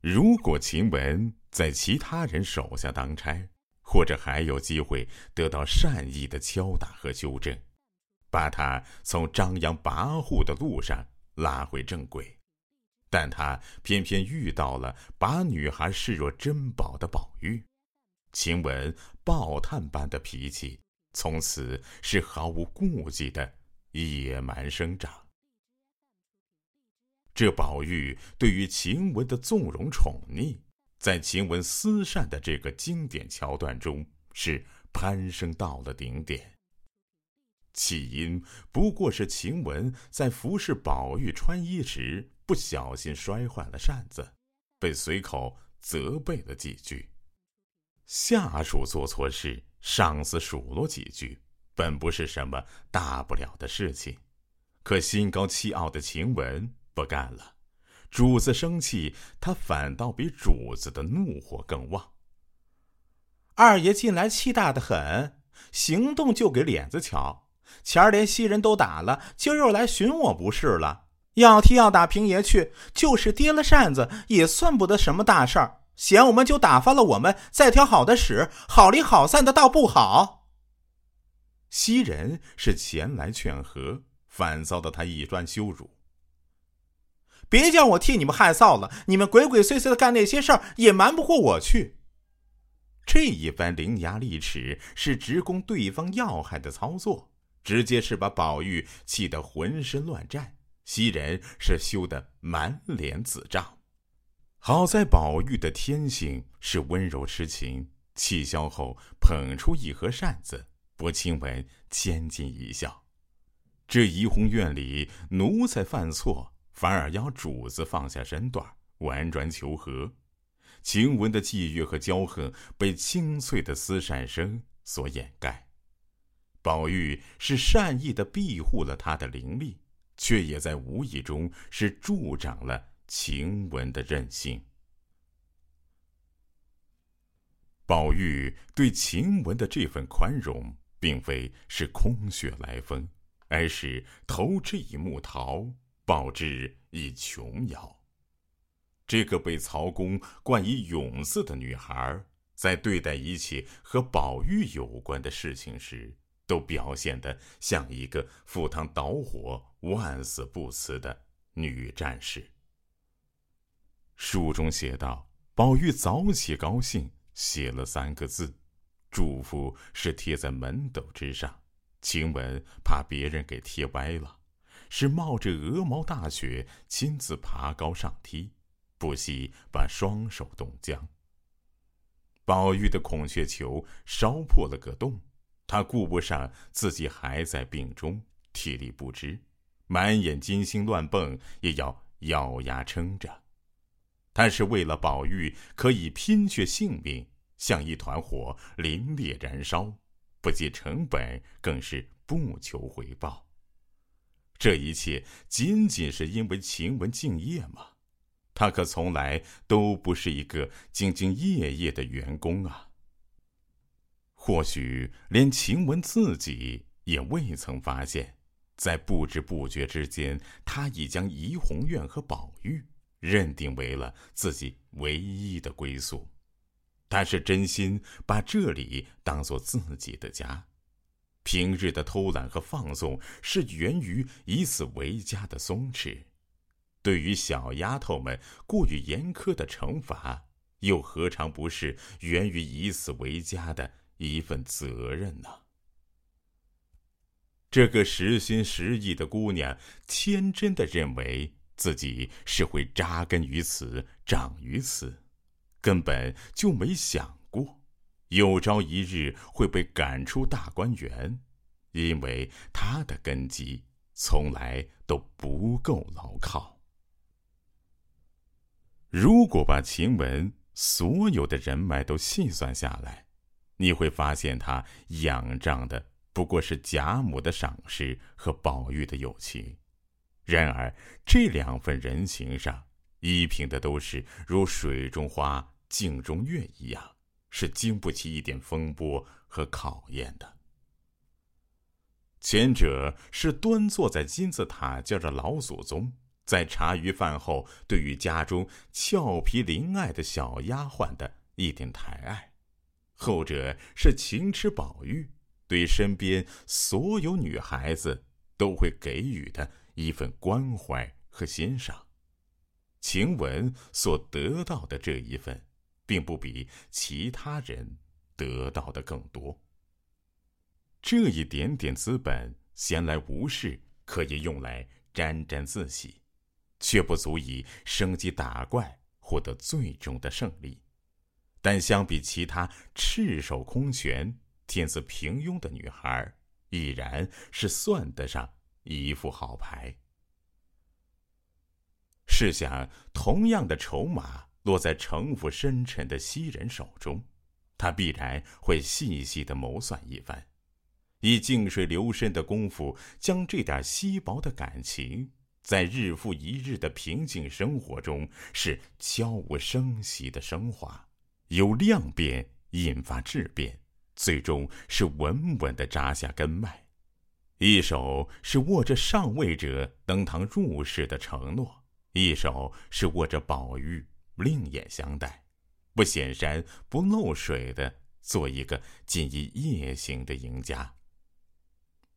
如果晴雯在其他人手下当差，或者还有机会得到善意的敲打和纠正，把他从张扬跋扈的路上拉回正轨。但他偏偏遇到了把女孩视若珍宝的宝玉，晴雯暴炭般的脾气，从此是毫无顾忌的野蛮生长。这宝玉对于晴雯的纵容宠溺，在晴雯思善的这个经典桥段中，是攀升到了顶点。起因不过是晴雯在服侍宝玉穿衣时不小心摔坏了扇子，被随口责备了几句。下属做错事，上司数落几句，本不是什么大不了的事情。可心高气傲的晴雯。不干了，主子生气，他反倒比主子的怒火更旺。二爷近来气大的很，行动就给脸子瞧。前儿连袭人都打了，今儿又来寻我不是了。要踢要打平爷去，就是跌了扇子，也算不得什么大事儿。嫌我们就打发了我们，再挑好的使，好离好散的倒不好。袭人是前来劝和，反遭到他一番羞辱。别叫我替你们害臊了！你们鬼鬼祟祟的干那些事儿，也瞒不过我去。这一番伶牙俐齿，是直攻对方要害的操作，直接是把宝玉气得浑身乱颤。袭人是羞得满脸紫胀。好在宝玉的天性是温柔痴情，气消后捧出一盒扇子，博晴雯千金一笑。这怡红院里奴才犯错。反而要主子放下身段，婉转求和。晴雯的际遇和骄横被清脆的丝扇声所掩盖。宝玉是善意的庇护了他的灵力，却也在无意中是助长了晴雯的任性。宝玉对晴雯的这份宽容，并非是空穴来风，而是投之以木桃。报之以琼瑶。这个被曹公冠以“勇”字的女孩，在对待一切和宝玉有关的事情时，都表现得像一个赴汤蹈火、万死不辞的女战士。书中写道：“宝玉早起高兴，写了三个字，祝福是贴在门斗之上。晴雯怕别人给贴歪了。”是冒着鹅毛大雪亲自爬高上梯，不惜把双手冻僵。宝玉的孔雀球烧破了个洞，他顾不上自己还在病中，体力不支，满眼金星乱蹦，也要咬牙撑着。他是为了宝玉可以拼却性命，像一团火凛冽燃烧，不计成本，更是不求回报。这一切仅仅是因为晴雯敬业吗？他可从来都不是一个兢兢业业的员工啊。或许连晴雯自己也未曾发现，在不知不觉之间，他已将怡红院和宝玉认定为了自己唯一的归宿。他是真心把这里当做自己的家。平日的偷懒和放纵，是源于以此为家的松弛；对于小丫头们过于严苛的惩罚，又何尝不是源于以此为家的一份责任呢？这个实心实意的姑娘，天真的认为自己是会扎根于此、长于此，根本就没想。有朝一日会被赶出大观园，因为他的根基从来都不够牢靠。如果把晴雯所有的人脉都细算下来，你会发现他仰仗的不过是贾母的赏识和宝玉的友情。然而这两份人情上，依凭的都是如水中花、镜中月一样。是经不起一点风波和考验的。前者是端坐在金字塔尖的老祖宗，在茶余饭后对于家中俏皮灵爱的小丫鬟的一点抬爱，后者是情吃宝玉对身边所有女孩子都会给予的一份关怀和欣赏。晴雯所得到的这一份，并不比其他人得到的更多。这一点点资本，闲来无事可以用来沾沾自喜，却不足以升级打怪，获得最终的胜利。但相比其他赤手空拳、天资平庸的女孩，已然是算得上一副好牌。试想，同样的筹码落在城府深沉的西人手中，他必然会细细的谋算一番。以静水流深的功夫，将这点稀薄的感情，在日复一日的平静生活中，是悄无声息的升华，由量变引发质变，最终是稳稳的扎下根脉。一手是握着上位者登堂入室的承诺，一手是握着宝玉另眼相待，不显山不漏水的做一个锦衣夜行的赢家。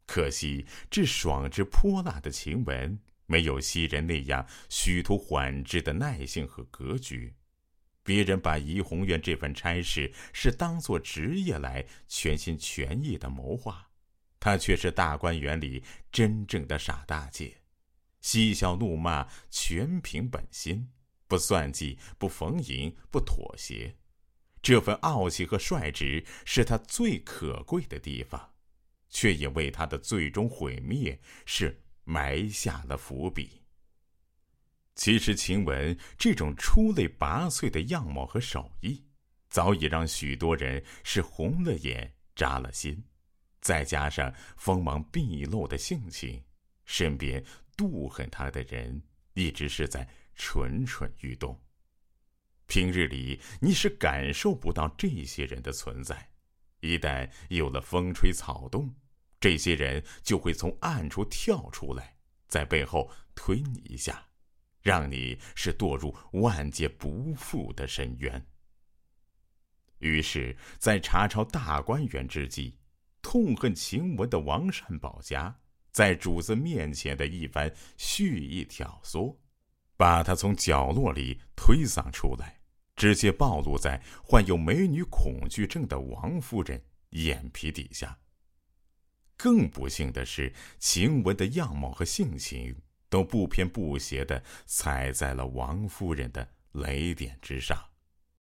可惜，这爽之泼辣的晴雯，没有袭人那样虚图缓之的耐性和格局。别人把怡红院这份差事是当做职业来全心全意的谋划，他却是大观园里真正的傻大姐，嬉笑怒骂全凭本心，不算计，不逢迎，不妥协。这份傲气和率直，是他最可贵的地方。却也为他的最终毁灭是埋下了伏笔。其实，晴雯这种出类拔萃的样貌和手艺，早已让许多人是红了眼、扎了心。再加上锋芒毕露的性情，身边妒恨他的人一直是在蠢蠢欲动。平日里你是感受不到这些人的存在，一旦有了风吹草动。这些人就会从暗处跳出来，在背后推你一下，让你是堕入万劫不复的深渊。于是，在查抄大观园之际，痛恨晴雯的王善保家，在主子面前的一番蓄意挑唆，把他从角落里推搡出来，直接暴露在患有美女恐惧症的王夫人眼皮底下。更不幸的是，晴雯的样貌和性情都不偏不斜的踩在了王夫人的雷点之上。